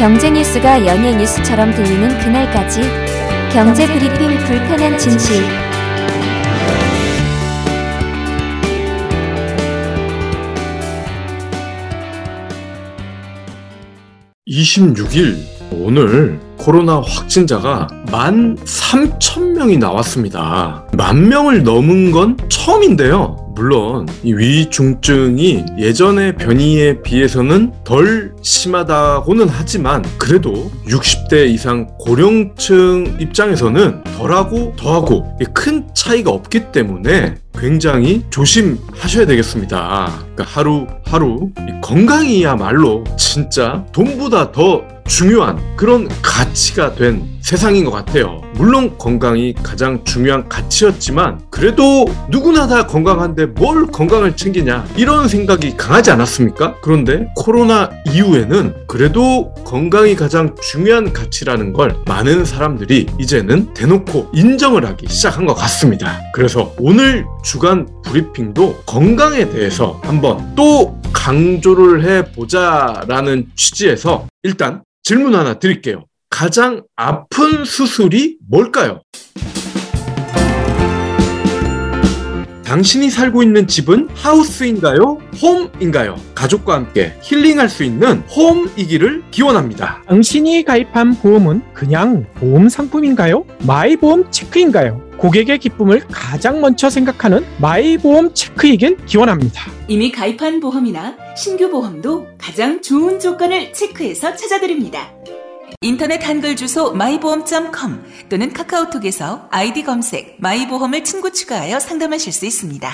경제 뉴스가 연예 뉴스처럼 들리는 그날까지 경제 브리핑 불편한 진실 26일 오늘 코로나 확진자가 만 3천 명이 나왔습니다. 만 명을 넘은 건 처음인데요. 물론 이 위중증이 예전의 변이에 비해서는 덜 심하다고는 하지만 그래도 60대 이상 고령층 입장에서는 덜하고 더하고 큰 차이가 없기 때문에 굉장히 조심하셔야 되겠습니다. 그러니까 하루하루 건강이야말로 진짜 돈보다 더 중요한 그런 가치가 된 세상인 것 같아요. 물론 건강이 가장 중요한 가치였지만 그래도 누구나 다 건강한데 뭘 건강을 챙기냐 이런 생각이 강하지 않았습니까? 그런데 코로나 이후에는 그래도 건강이 가장 중요한 가치라는 걸 많은 사람들이 이제는 대놓고 인정을 하기 시작한 것 같습니다. 그래서 오늘 주간 브리핑도 건강에 대해서 한번 또 강조를 해보자라는 취지에서 일단 질문 하나 드릴게요. 가장 아픈 수술이 뭘까요? 당신이 살고 있는 집은 하우스인가요? 홈인가요? 가족과 함께 힐링할 수 있는 홈이기를 기원합니다. 당신이 가입한 보험은 그냥 보험 상품인가요? 마이보험 체크인가요? 고객의 기쁨을 가장 먼저 생각하는 마이보험 체크이길 기원합니다. 이미 가입한 보험이나 신규 보험도 가장 좋은 조건을 체크해서 찾아드립니다. 인터넷 한글 주소 마이보험.com 또는 카카오톡에서 아이디 검색 마이보험을 친구 추가하여 상담하실 수 있습니다.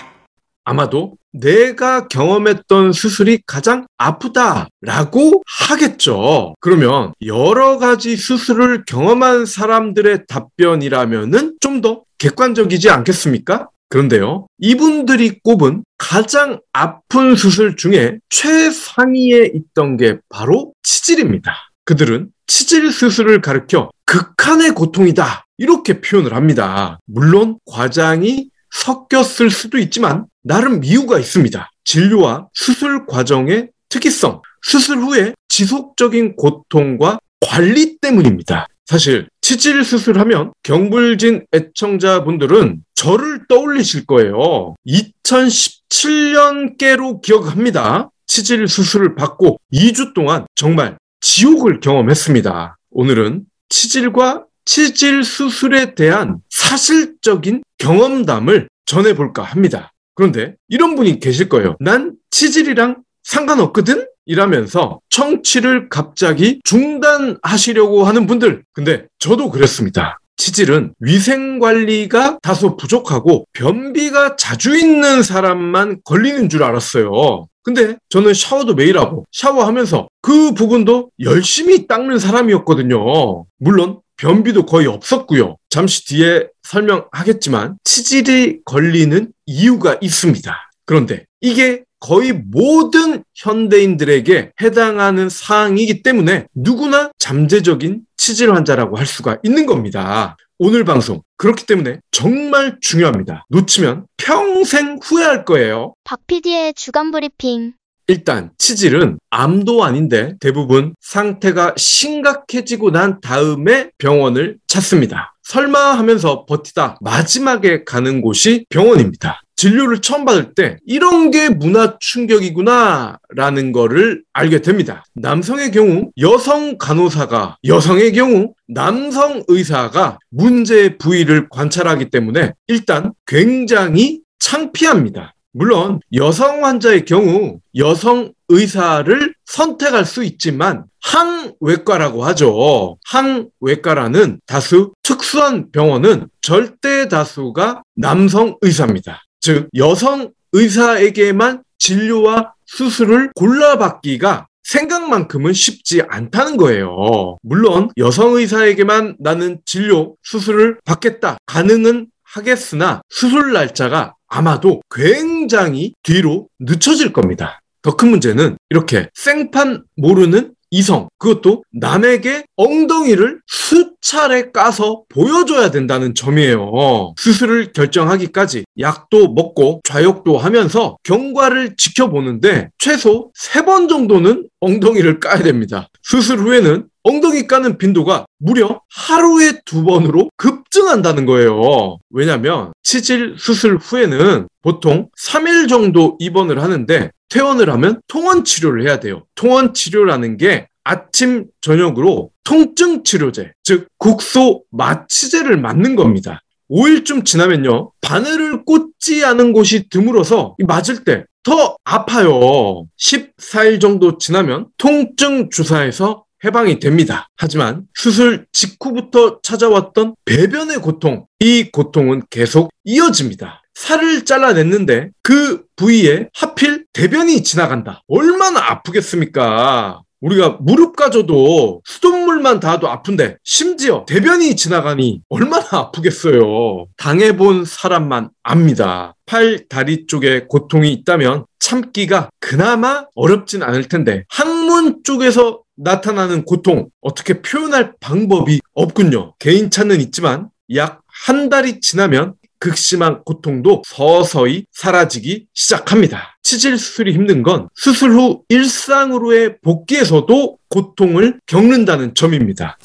아마도 내가 경험했던 수술이 가장 아프다라고 하겠죠. 그러면 여러 가지 수술을 경험한 사람들의 답변이라면은 좀 더 객관적이지 않겠습니까? 그런데요, 이분들이 꼽은 가장 아픈 수술 중에 최상위에 있던 게 바로 치질입니다. 그들은 치질 수술을 가르켜 극한의 고통이다. 이렇게 표현을 합니다. 물론 과장이 섞였을 수도 있지만 나름 이유가 있습니다. 진료와 수술 과정의 특이성, 수술 후에 지속적인 고통과 관리 때문입니다. 사실 치질 수술하면 경불진 애청자분들은 저를 떠올리실 거예요. 2017년께로 기억합니다. 치질 수술을 받고 2주 동안 정말 지옥을 경험했습니다. 오늘은 치질과 치질 수술에 대한 사실적인 경험담을 전해볼까 합니다. 그런데 이런 분이 계실 거예요. 난 치질이랑 상관없거든? 이라면서 청취를 갑자기 중단하시려고 하는 분들. 근데 저도 그랬습니다. 치질은 위생 관리가 다소 부족하고 변비가 자주 있는 사람만 걸리는 줄 알았어요. 근데 저는 샤워도 매일 하고 샤워하면서 그 부분도 열심히 닦는 사람이었거든요. 물론 변비도 거의 없었고요. 잠시 뒤에 설명하겠지만 치질이 걸리는 이유가 있습니다. 그런데 이게 거의 모든 현대인들에게 해당하는 사항이기 때문에 누구나 잠재적인 치질 환자라고 할 수가 있는 겁니다. 오늘 방송 그렇기 때문에 정말 중요합니다. 놓치면 평생 후회할 거예요. 박 PD의 주간 브리핑. 일단 치질은 암도 아닌데 대부분 상태가 심각해지고 난 다음에 병원을 찾습니다. 설마 하면서 버티다 마지막에 가는 곳이 병원입니다. 진료를 처음 받을 때 이런 게 문화 충격이구나 라는 거를 알게 됩니다. 남성의 경우 여성 간호사가 여성의 경우 남성 의사가 문제 부위를 관찰하기 때문에 일단 굉장히 창피합니다. 물론 여성 환자의 경우 여성 의사를 선택할 수 있지만 항외과라고 하죠. 항외과라는 다수 특수한 병원은 절대 다수가 남성 의사입니다. 즉 여성 의사에게만 진료와 수술을 골라받기가 생각만큼은 쉽지 않다는 거예요. 물론 여성 의사에게만 나는 진료, 수술을 받겠다. 가능은 하겠으나 수술 날짜가 아마도 굉장히 뒤로 늦춰질 겁니다. 더 큰 문제는 이렇게 생판 모르는 이성, 그것도 남에게 엉덩이를 수차례 까서 보여줘야 된다는 점이에요. 수술을 결정하기까지 약도 먹고 좌욕도 하면서 경과를 지켜보는데 최소 3번 정도는 엉덩이를 까야 됩니다. 수술 후에는 엉덩이 까는 빈도가 무려 하루에 두 번으로 급증한다는 거예요. 왜냐면 치질 수술 후에는 보통 3일 정도 입원을 하는데 퇴원을 하면 통원 치료를 해야 돼요. 통원 치료라는 게 아침, 저녁으로 통증 치료제, 즉 국소 마취제를 맞는 겁니다. 5일쯤 지나면요. 바늘을 꽂지 않은 곳이 드물어서 맞을 때 더 아파요. 14일 정도 지나면 통증 주사에서 해방이 됩니다. 하지만 수술 직후부터 찾아왔던 배변의 고통, 이 고통은 계속 이어집니다. 살을 잘라냈는데 그 부위에 하필 대변이 지나간다. 얼마나 아프겠습니까? 우리가 무릎 가져도 수돗물만 닿아도 아픈데 심지어 대변이 지나가니 얼마나 아프겠어요. 당해본 사람만 압니다. 팔, 다리 쪽에 고통이 있다면 참기가 그나마 어렵진 않을 텐데 항문 쪽에서 나타나는 고통 어떻게 표현할 방법이 없군요. 개인차는 있지만 약 한 달이 지나면 극심한 고통도 서서히 사라지기 시작합니다. 치질 수술이 힘든 건 수술 후 일상으로의 복귀에서도 고통을 겪는다는 점입니다.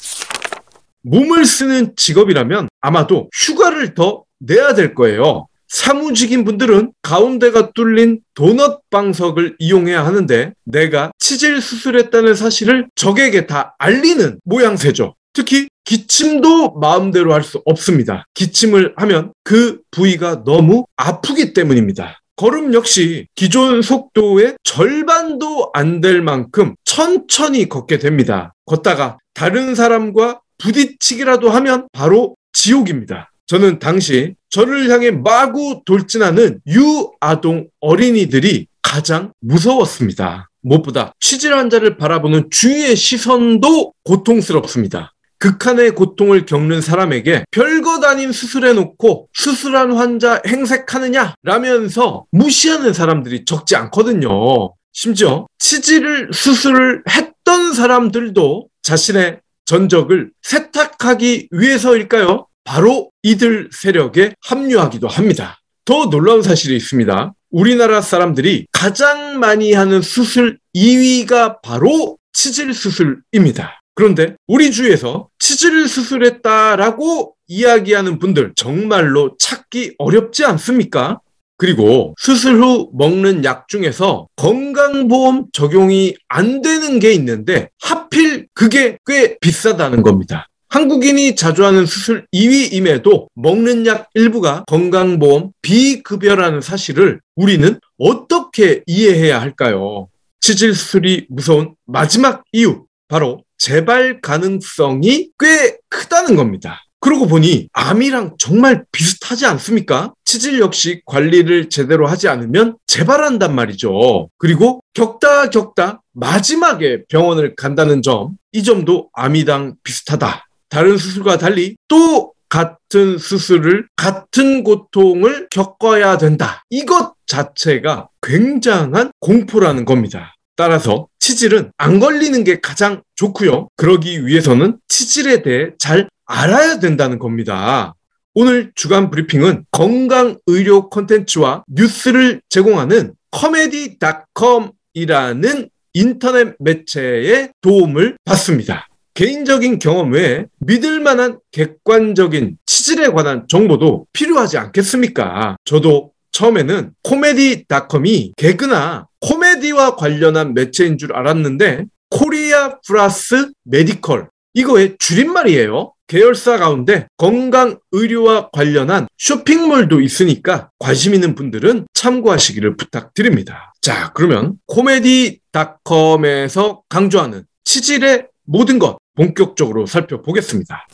몸을 쓰는 직업이라면 아마도 휴가를 더 내야 될 거예요. 사무직인 분들은 가운데가 뚫린 도넛 방석을 이용해야 하는데 내가 치질 수술했다는 사실을 적에게 다 알리는 모양새죠. 특히 기침도 마음대로 할 수 없습니다. 기침을 하면 그 부위가 너무 아프기 때문입니다. 걸음 역시 기존 속도의 절반도 안 될 만큼 천천히 걷게 됩니다. 걷다가 다른 사람과 부딪히기라도 하면 바로 지옥입니다. 저는 당시 저를 향해 마구 돌진하는 유아동 어린이들이 가장 무서웠습니다. 무엇보다 치질 환자를 바라보는 주위의 시선도 고통스럽습니다. 극한의 고통을 겪는 사람에게 별것 아닌 수술해놓고 수술한 환자 행색하느냐? 라면서 무시하는 사람들이 적지 않거든요. 심지어 치질을 수술을 했던 사람들도 자신의 전적을 세탁하기 위해서일까요? 바로 이들 세력에 합류하기도 합니다. 더 놀라운 사실이 있습니다. 우리나라 사람들이 가장 많이 하는 수술 2위가 바로 치질 수술입니다. 그런데 우리 주위에서 치질 수술했다라고 이야기하는 분들 정말로 찾기 어렵지 않습니까? 그리고 수술 후 먹는 약 중에서 건강보험 적용이 안 되는 게 있는데 하필 그게 꽤 비싸다는 겁니다. 한국인이 자주 하는 수술 2위임에도 먹는 약 일부가 건강보험 비급여라는 사실을 우리는 어떻게 이해해야 할까요? 치질 수술이 무서운 마지막 이유, 바로 재발 가능성이 꽤 크다는 겁니다. 그러고 보니 암이랑 정말 비슷하지 않습니까? 치질 역시 관리를 제대로 하지 않으면 재발한단 말이죠. 그리고 겪다 겪다 마지막에 병원을 간다는 점, 이 점도 암이랑 비슷하다. 다른 수술과 달리 또 같은 수술을 같은 고통을 겪어야 된다. 이것 자체가 굉장한 공포라는 겁니다. 따라서 치질은 안 걸리는 게 가장 좋고요. 그러기 위해서는 치질에 대해 잘 알아야 된다는 겁니다. 오늘 주간 브리핑은 건강 의료 콘텐츠와 뉴스를 제공하는 코메디닷컴이라는 인터넷 매체의 도움을 받습니다. 개인적인 경험 외에 믿을 만한 객관적인 치질에 관한 정보도 필요하지 않겠습니까? 저도 처음에는 코메디닷컴이 개그나 코미디와 관련한 매체인 줄 알았는데 Korea plus medical 이거의 줄임말이에요. 계열사 가운데 건강 의료와 관련한 쇼핑몰도 있으니까 관심 있는 분들은 참고하시기를 부탁드립니다. 자, 그러면 코미디닷컴에서 강조하는 치질의 모든 것 본격적으로 살펴보겠습니다.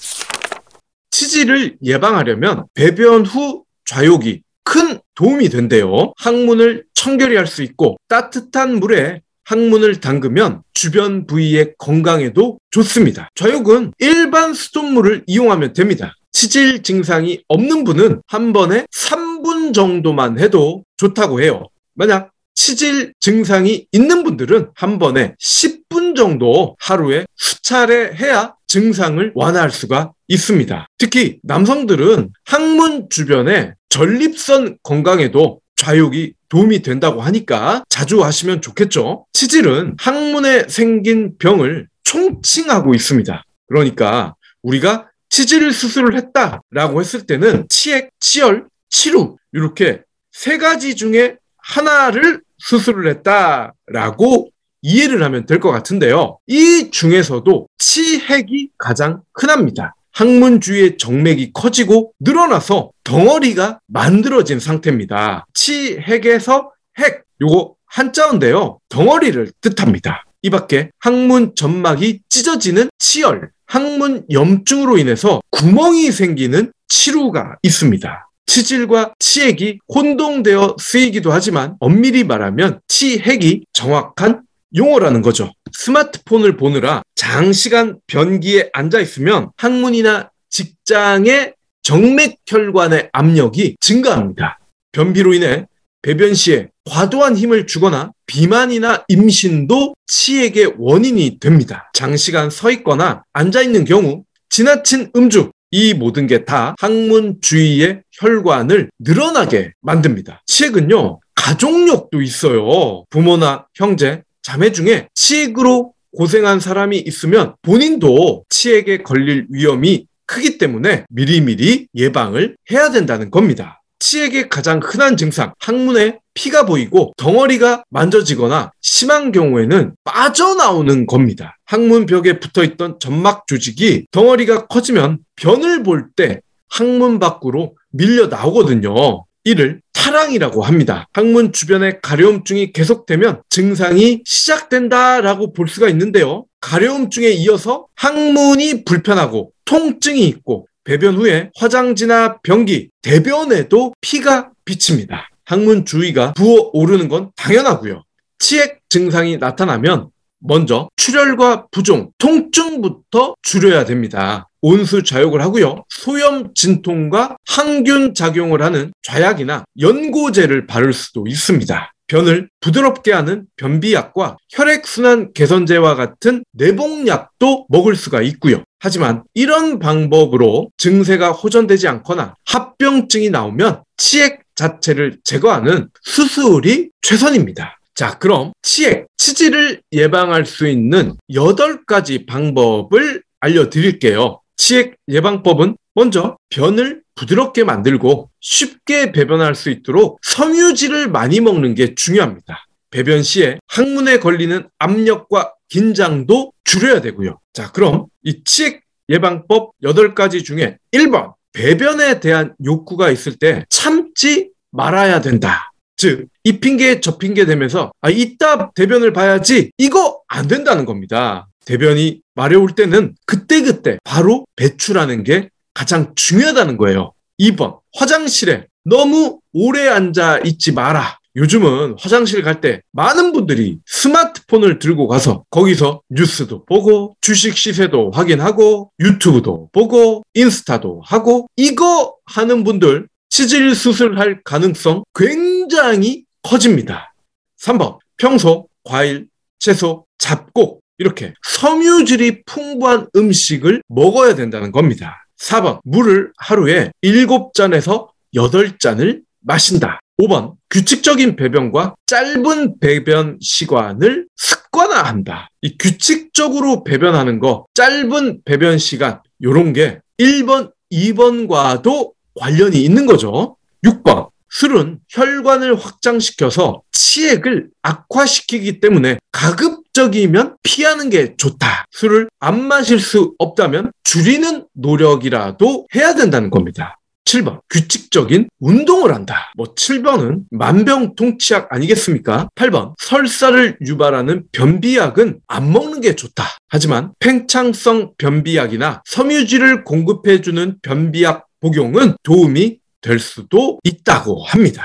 치질을 예방하려면 배변 후 좌욕이 큰 도움이 된대요. 항문을 청결히 할 수 있고 따뜻한 물에 항문을 담그면 주변 부위의 건강에도 좋습니다. 좌욕은 일반 수돗물을 이용하면 됩니다. 치질 증상이 없는 분은 한 번에 3분 정도만 해도 좋다고 해요. 만약 치질 증상이 있는 분들은 한 번에 10분 정도 하루에 수차례 해야 증상을 완화할 수가 있습니다. 특히 남성들은 항문 주변에 전립선 건강에도 좌욕이 도움이 된다고 하니까 자주 하시면 좋겠죠. 치질은 항문에 생긴 병을 총칭하고 있습니다. 그러니까 우리가 치질 수술을 했다라고 했을 때는 치액, 치열, 치루 이렇게 세 가지 중에 하나를 수술을 했다라고 이해를 하면 될 것 같은데요. 이 중에서도 치핵이 가장 흔합니다. 항문 주위의 정맥이 커지고 늘어나서 덩어리가 만들어진 상태입니다. 치핵에서 핵, 요거 한자인데요. 덩어리를 뜻합니다. 이 밖에 항문 점막이 찢어지는 치열, 항문 염증으로 인해서 구멍이 생기는 치루가 있습니다. 치질과 치액이 혼동되어 쓰이기도 하지만 엄밀히 말하면 치핵이 정확한 용어라는 거죠. 스마트폰을 보느라 장시간 변기에 앉아 있으면 항문이나 직장의 정맥혈관의 압력이 증가합니다. 변비로 인해 배변 시에 과도한 힘을 주거나 비만이나 임신도 치액의 원인이 됩니다. 장시간 서 있거나 앉아 있는 경우 지나친 음주, 이 모든 게 다 항문 주위의 혈관을 늘어나게 만듭니다. 치액은요, 가족력도 있어요. 부모나 형제, 자매 중에 치핵으로 고생한 사람이 있으면 본인도 치핵에 걸릴 위험이 크기 때문에 미리미리 예방을 해야 된다는 겁니다. 치핵의 가장 흔한 증상, 항문에 피가 보이고 덩어리가 만져지거나 심한 경우에는 빠져나오는 겁니다. 항문 벽에 붙어 있던 점막 조직이 덩어리가 커지면 변을 볼 때 항문 밖으로 밀려 나오거든요. 이를 탈항이라고 합니다. 항문 주변에 가려움증이 계속되면 증상이 시작된다라고 볼 수가 있는데요. 가려움증에 이어서 항문이 불편하고 통증이 있고 배변 후에 화장지나 변기, 대변에도 피가 비칩니다. 항문 주위가 부어 오르는 건 당연하고요. 치액 증상이 나타나면 먼저 출혈과 부종, 통증부터 줄여야 됩니다. 온수 좌욕을 하고요. 소염 진통과 항균 작용을 하는 좌약이나 연고제를 바를 수도 있습니다. 변을 부드럽게 하는 변비약과 혈액순환 개선제와 같은 내복약도 먹을 수가 있고요. 하지만 이런 방법으로 증세가 호전되지 않거나 합병증이 나오면 치액 자체를 제거하는 수술이 최선입니다. 자, 그럼 치액, 치질을 예방할 수 있는 8가지 방법을 알려드릴게요. 치액 예방법은 먼저 변을 부드럽게 만들고 쉽게 배변할 수 있도록 섬유질을 많이 먹는 게 중요합니다. 배변 시에 항문에 걸리는 압력과 긴장도 줄여야 되고요. 자, 그럼 이 치액 예방법 8가지 중에 1번 배변에 대한 욕구가 있을 때 참지 말아야 된다. 즉, 이 핑계 저 핑계 되면서 아, 이따 대변을 봐야지 이거 안 된다는 겁니다. 대변이 마려울 때는 그때그때 바로 배출하는 게 가장 중요하다는 거예요. 2번, 화장실에 너무 오래 앉아 있지 마라. 요즘은 화장실 갈 때 많은 분들이 스마트폰을 들고 가서 거기서 뉴스도 보고 주식 시세도 확인하고 유튜브도 보고 인스타도 하고 이거 하는 분들 치질 수술할 가능성 굉장히 커집니다. 3번, 평소 과일, 채소, 잡곡 이렇게 섬유질이 풍부한 음식을 먹어야 된다는 겁니다. 4번, 물을 하루에 7잔에서 8잔을 마신다. 5번, 규칙적인 배변과 짧은 배변 시간을 습관화한다. 이 규칙적으로 배변하는 거, 짧은 배변 시간, 요런 게 1번, 2번과도 관련이 있는 거죠. 6번, 술은 혈관을 확장시켜서 치액을 악화시키기 때문에 가급 적이면 피하는 게 좋다. 술을 안 마실 수 없다면 줄이는 노력이라도 해야 된다는 겁니다. 7번 규칙적인 운동을 한다. 뭐 7번은 만병통치약 아니겠습니까? 8번 설사를 유발하는 변비약은 안 먹는 게 좋다. 하지만 팽창성 변비약이나 섬유질을 공급해주는 변비약 복용은 도움이 될 수도 있다고 합니다.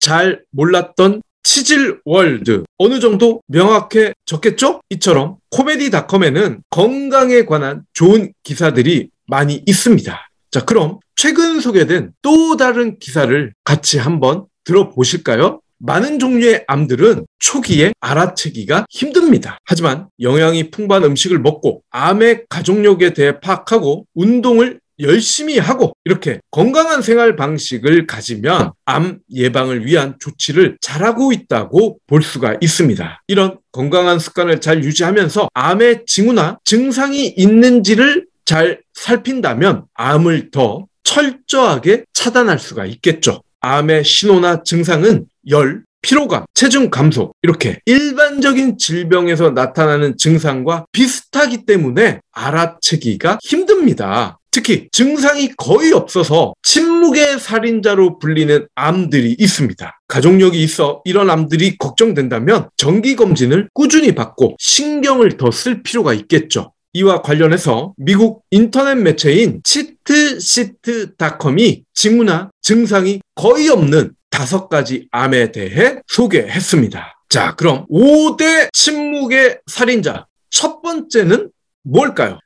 잘 몰랐던 치질 월드 어느 정도 명확해졌겠죠? 이처럼 코미디닷컴에는 건강에 관한 좋은 기사들이 많이 있습니다. 자, 그럼 최근 소개된 또 다른 기사를 같이 한번 들어보실까요? 많은 종류의 암들은 초기에 알아채기가 힘듭니다. 하지만 영양이 풍부한 음식을 먹고 암의 가족력에 대해 파악하고 운동을 열심히 하고 이렇게 건강한 생활 방식을 가지면 암 예방을 위한 조치를 잘하고 있다고 볼 수가 있습니다. 이런 건강한 습관을 잘 유지하면서 암의 징후나 증상이 있는지를 잘 살핀다면 암을 더 철저하게 차단할 수가 있겠죠. 암의 신호나 증상은 열, 피로감, 체중 감소 이렇게 일반적인 질병에서 나타나는 증상과 비슷하기 때문에 알아채기가 힘듭니다. 특히 증상이 거의 없어서 침묵의 살인자로 불리는 암들이 있습니다. 가족력이 있어 이런 암들이 걱정된다면 정기검진을 꾸준히 받고 신경을 더 쓸 필요가 있겠죠. 이와 관련해서 미국 인터넷 매체인 치트시트닷컴이 징후나 증상이 거의 없는 다섯 가지 암에 대해 소개했습니다. 자, 그럼 5대 침묵의 살인자. 첫 번째는 뭘까요?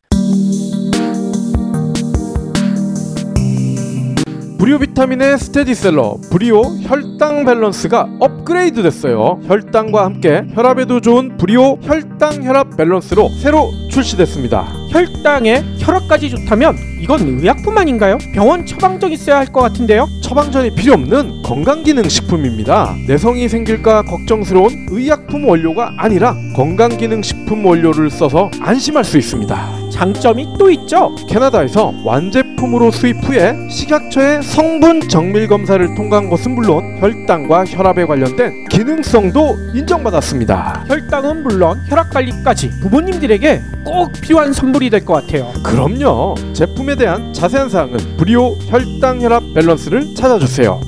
브리오 비타민의 스테디셀러 브리오 혈당 밸런스가 업그레이드 됐어요. 혈당과 함께 혈압에도 좋은 브리오 혈당 혈압 밸런스로 새로 출시됐습니다. 혈당에 혈압까지 좋다면 이건 의약품 아닌가요? 병원 처방전 있어야 할 것 같은데요? 처방전이 필요 없는 건강기능식품입니다. 내성이 생길까 걱정스러운 의약품 원료가 아니라 건강기능식품 원료를 써서 안심할 수 있습니다. 장점이 또 있죠? 캐나다에서 완제품으로 수입 후에 식약처의 성분 정밀 검사를 통과한 것은 물론 혈당과 혈압에 관련된 기능성도 인정받았습니다. 혈당은 물론 혈압 관리까지 부모님들에게 꼭 필요한 선물이 될 것 같아요. 그럼요. 제품에 대한 자세한 사항은 브리오 혈당 혈압 밸런스를 찾아주세요.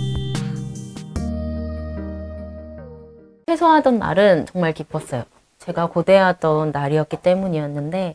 퇴소하던 날은 정말 기뻤어요. 제가 고대하던 날이었기 때문이었는데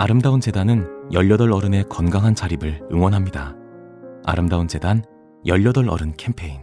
아름다운 재단은 18 어른의 건강한 자립을 응원합니다. 아름다운 재단 18 어른 캠페인.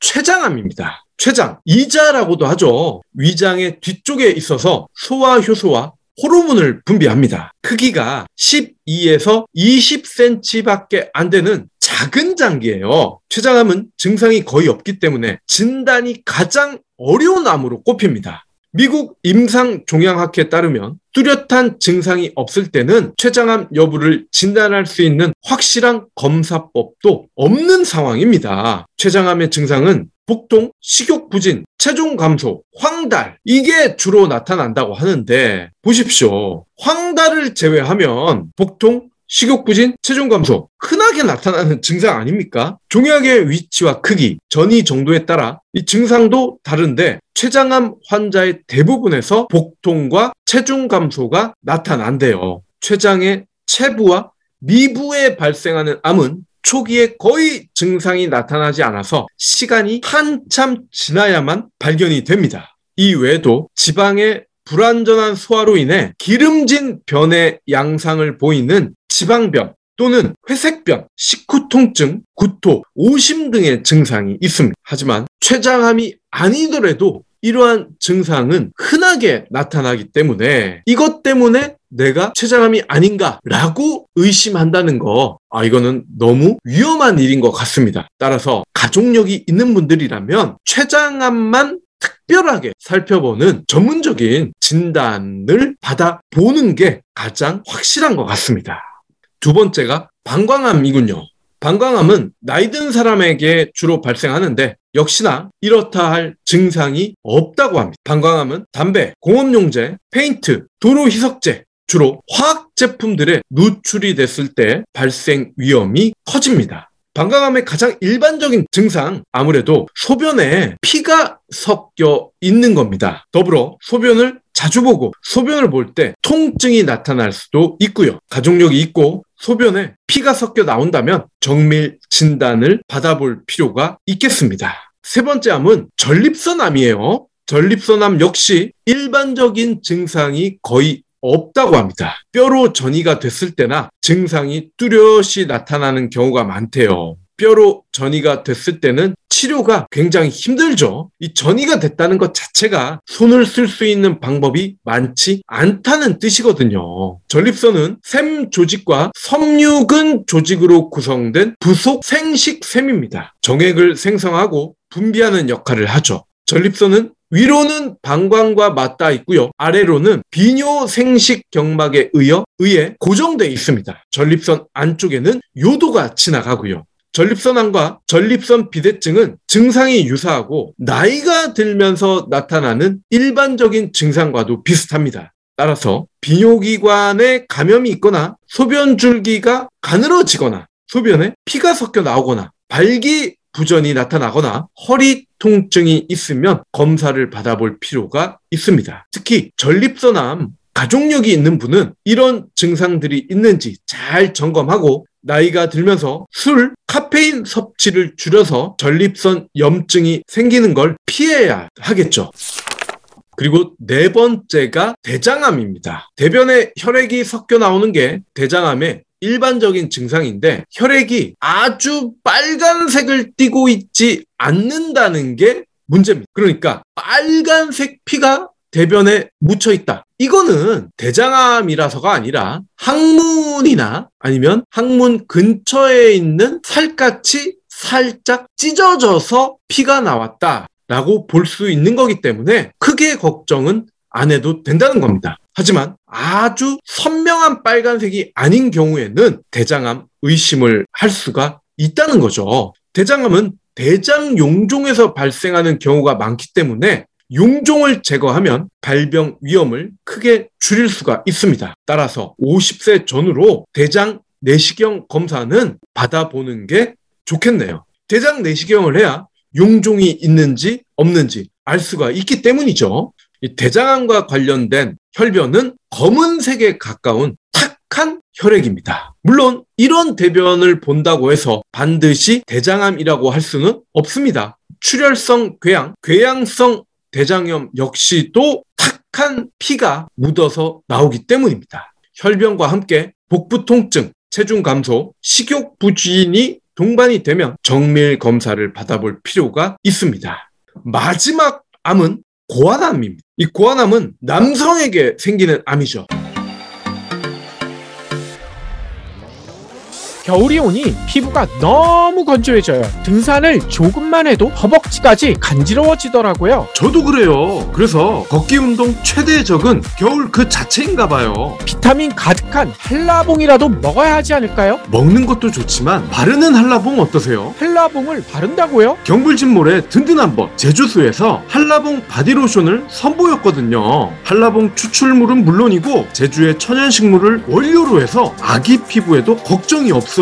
췌장암입니다. 췌장, 이자라고도 하죠. 위장의 뒤쪽에 있어서 소화 효소와 호르몬을 분비합니다. 크기가 12에서 20cm밖에 안 되는 작은 장기예요. 췌장암은 증상이 거의 없기 때문에 진단이 가장 어려운 암으로 꼽힙니다. 미국 임상종양학회에 따르면 뚜렷한 증상이 없을 때는 췌장암 여부를 진단할 수 있는 확실한 검사법도 없는 상황입니다. 췌장암의 증상은 복통, 식욕 부진, 체중 감소, 황달 이게 주로 나타난다고 하는데 보십시오. 황달을 제외하면 복통, 식욕 부진, 체중 감소 흔하게 나타나는 증상 아닙니까? 종약의 위치와 크기, 전이 정도에 따라 이 증상도 다른데 췌장암 환자의 대부분에서 복통과 체중 감소가 나타난대요. 췌장의 체부와 미부에 발생하는 암은 초기에 거의 증상이 나타나지 않아서 시간이 한참 지나야만 발견이 됩니다. 이 외에도 지방의 불완전한 소화로 인해 기름진 변의 양상을 보이는 지방변 또는 회색변, 식후 통증, 구토, 오심 등의 증상이 있습니다. 하지만 췌장암이 아니더라도 이러한 증상은 흔하게 나타나기 때문에 이것 때문에 내가 췌장암이 아닌가라고 의심한다는 거, 아, 이거는 너무 위험한 일인 것 같습니다. 따라서 가족력이 있는 분들이라면 췌장암만 특별하게 살펴보는 전문적인 진단을 받아보는 게 가장 확실한 것 같습니다. 두 번째가 방광암이군요. 방광암은 나이 든 사람에게 주로 발생하는데 역시나 이렇다 할 증상이 없다고 합니다. 방광암은 담배, 공업용제, 페인트, 도로 희석제, 주로 화학 제품들에 노출이 됐을 때 발생 위험이 커집니다. 방광암의 가장 일반적인 증상 아무래도 소변에 피가 섞여 있는 겁니다. 더불어 소변을 자주 보고 소변을 볼 때 통증이 나타날 수도 있고요. 가족력이 있고 소변에 피가 섞여 나온다면 정밀 진단을 받아볼 필요가 있겠습니다. 세 번째 암은 전립선암이에요. 전립선암 역시 일반적인 증상이 거의 없다고 합니다. 뼈로 전이가 됐을 때나 증상이 뚜렷이 나타나는 경우가 많대요. 뼈로 전이가 됐을 때는 치료가 굉장히 힘들죠. 이 전이가 됐다는 것 자체가 손을 쓸 수 있는 방법이 많지 않다는 뜻이거든요. 전립선은 샘 조직과 섬유근 조직으로 구성된 부속 생식 샘입니다. 정액을 생성하고 분비하는 역할을 하죠. 전립선은 위로는 방광과 맞닿아 있고요. 아래로는 비뇨 생식 경막에 의해 의해 고정되어 있습니다. 전립선 안쪽에는 요도가 지나가고요. 전립선암과 전립선 비대증은 증상이 유사하고 나이가 들면서 나타나는 일반적인 증상과도 비슷합니다. 따라서 비뇨기관에 감염이 있거나 소변 줄기가 가늘어지거나 소변에 피가 섞여 나오거나 발기 부전이 나타나거나 허리 통증이 있으면 검사를 받아볼 필요가 있습니다. 특히 전립선암 가족력이 있는 분은 이런 증상들이 있는지 잘 점검하고 나이가 들면서 술, 카페인 섭취를 줄여서 전립선 염증이 생기는 걸 피해야 하겠죠. 그리고 네 번째가 대장암입니다. 대변에 혈액이 섞여 나오는 게 대장암의 일반적인 증상인데 혈액이 아주 빨간색을 띠고 있지 않는다는 게 문제입니다. 그러니까 빨간색 피가 대변에 묻혀 있다. 이거는 대장암이라서가 아니라 항문이나 아니면 항문 근처에 있는 살갗이 살짝 찢어져서 피가 나왔다라고 볼 수 있는 거기 때문에 크게 걱정은 안 해도 된다는 겁니다. 하지만 아주 선명한 빨간색이 아닌 경우에는 대장암 의심을 할 수가 있다는 거죠. 대장암은 대장 용종에서 발생하는 경우가 많기 때문에 용종을 제거하면 발병 위험을 크게 줄일 수가 있습니다. 따라서 50세 전후로 대장 내시경 검사는 받아보는 게 좋겠네요. 대장 내시경을 해야 용종이 있는지 없는지 알 수가 있기 때문이죠. 대장암과 관련된 혈변은 검은색에 가까운 탁한 혈액입니다. 물론 이런 대변을 본다고 해서 반드시 대장암이라고 할 수는 없습니다. 출혈성 궤양, 궤양성 대장염 역시도 탁한 피가 묻어서 나오기 때문입니다. 혈변과 함께 복부 통증, 체중 감소, 식욕 부진이 동반이 되면 정밀 검사를 받아볼 필요가 있습니다. 마지막 암은 고환암입니다. 이 고환암은 남성에게 생기는 암이죠. 겨울이 오니 피부가 너무 건조해져요. 등산을 조금만 해도 허벅지까지 간지러워지더라고요. 저도 그래요. 그래서 걷기 운동 최대의 적은 겨울 그 자체인가 봐요. 비타민 가득한 한라봉이라도 먹어야 하지 않을까요? 먹는 것도 좋지만 바르는 한라봉 어떠세요? 한라봉을 바른다고요? 경불진몰의 든든한 법 제주수에서 한라봉 바디로션을 선보였거든요. 한라봉 추출물은 물론이고 제주의 천연식물을 원료로 해서 아기 피부에도 걱정이 없어요.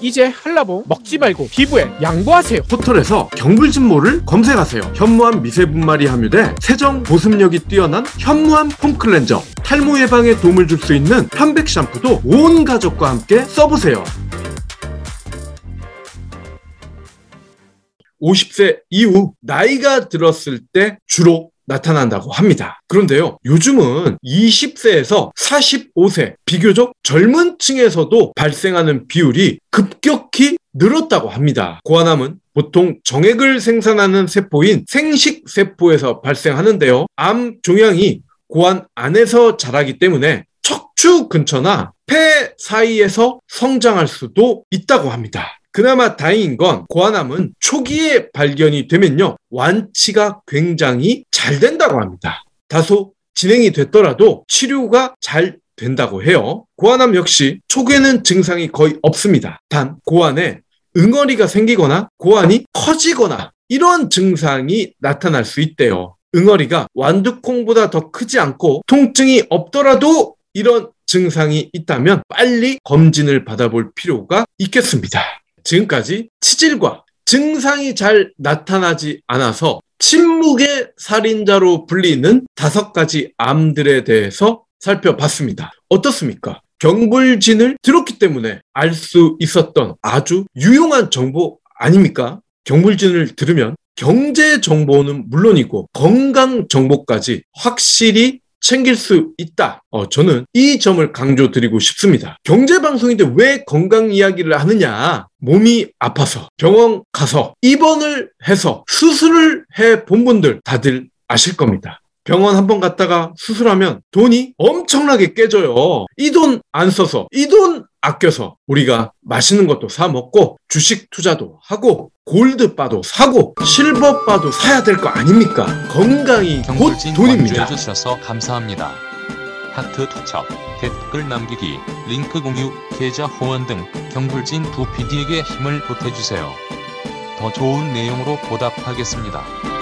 이제 한라봉 먹지 말고 피부에 양보하세요. 포털에서 경불진몰을 검색하세요. 현무암 미세분말이 함유돼 세정 보습력이 뛰어난 현무암 폼클렌저 탈모 예방에 도움을 줄 수 있는 편백 샴푸도 온 가족과 함께 써보세요. 50세 이후 나이가 들었을 때 주로 나타난다고 합니다. 그런데요, 요즘은 20세에서 45세, 비교적 젊은 층에서도 발생하는 비율이 급격히 늘었다고 합니다. 고환암은 보통 정액을 생산하는 세포인 생식세포에서 발생하는데요. 암 종양이 고환 안에서 자라기 때문에 척추 근처나 폐 사이에서 성장할 수도 있다고 합니다. 그나마 다행인 건 고환암은 초기에 발견이 되면요. 완치가 굉장히 잘 된다고 합니다. 다소 진행이 됐더라도 치료가 잘 된다고 해요. 고환암 역시 초기에는 증상이 거의 없습니다. 단 고환에 응어리가 생기거나 고환이 커지거나 이런 증상이 나타날 수 있대요. 응어리가 완두콩보다 더 크지 않고 통증이 없더라도 이런 증상이 있다면 빨리 검진을 받아볼 필요가 있겠습니다. 지금까지 치질과 증상이 잘 나타나지 않아서 침묵의 살인자로 불리는 다섯 가지 암들에 대해서 살펴봤습니다. 어떻습니까? 경불진을 들었기 때문에 알 수 있었던 아주 유용한 정보 아닙니까? 경불진을 들으면 경제 정보는 물론이고 건강 정보까지 확실히 챙길 수 있다. 어, 저는 이 점을 강조드리고 싶습니다. 경제 방송인데 왜 건강 이야기를 하느냐? 몸이 아파서 병원 가서 입원을 해서 수술을 해 본 분들 다들 아실 겁니다. 병원 한 번 갔다가 수술하면 돈이 엄청나게 깨져요. 이 돈 안 써서, 이 돈 아껴서 우리가 맛있는 것도 사 먹고 주식 투자도 하고 골드바도 사고 실버바도 사야 될 거 아닙니까? 건강이 곧 돈입니다. 관주해 주셔서 감사합니다. 하트 투척, 댓글 남기기, 링크 공유, 계좌 후원 등 경불진 두 PD에게 힘을 보태주세요. 더 좋은 내용으로 보답하겠습니다.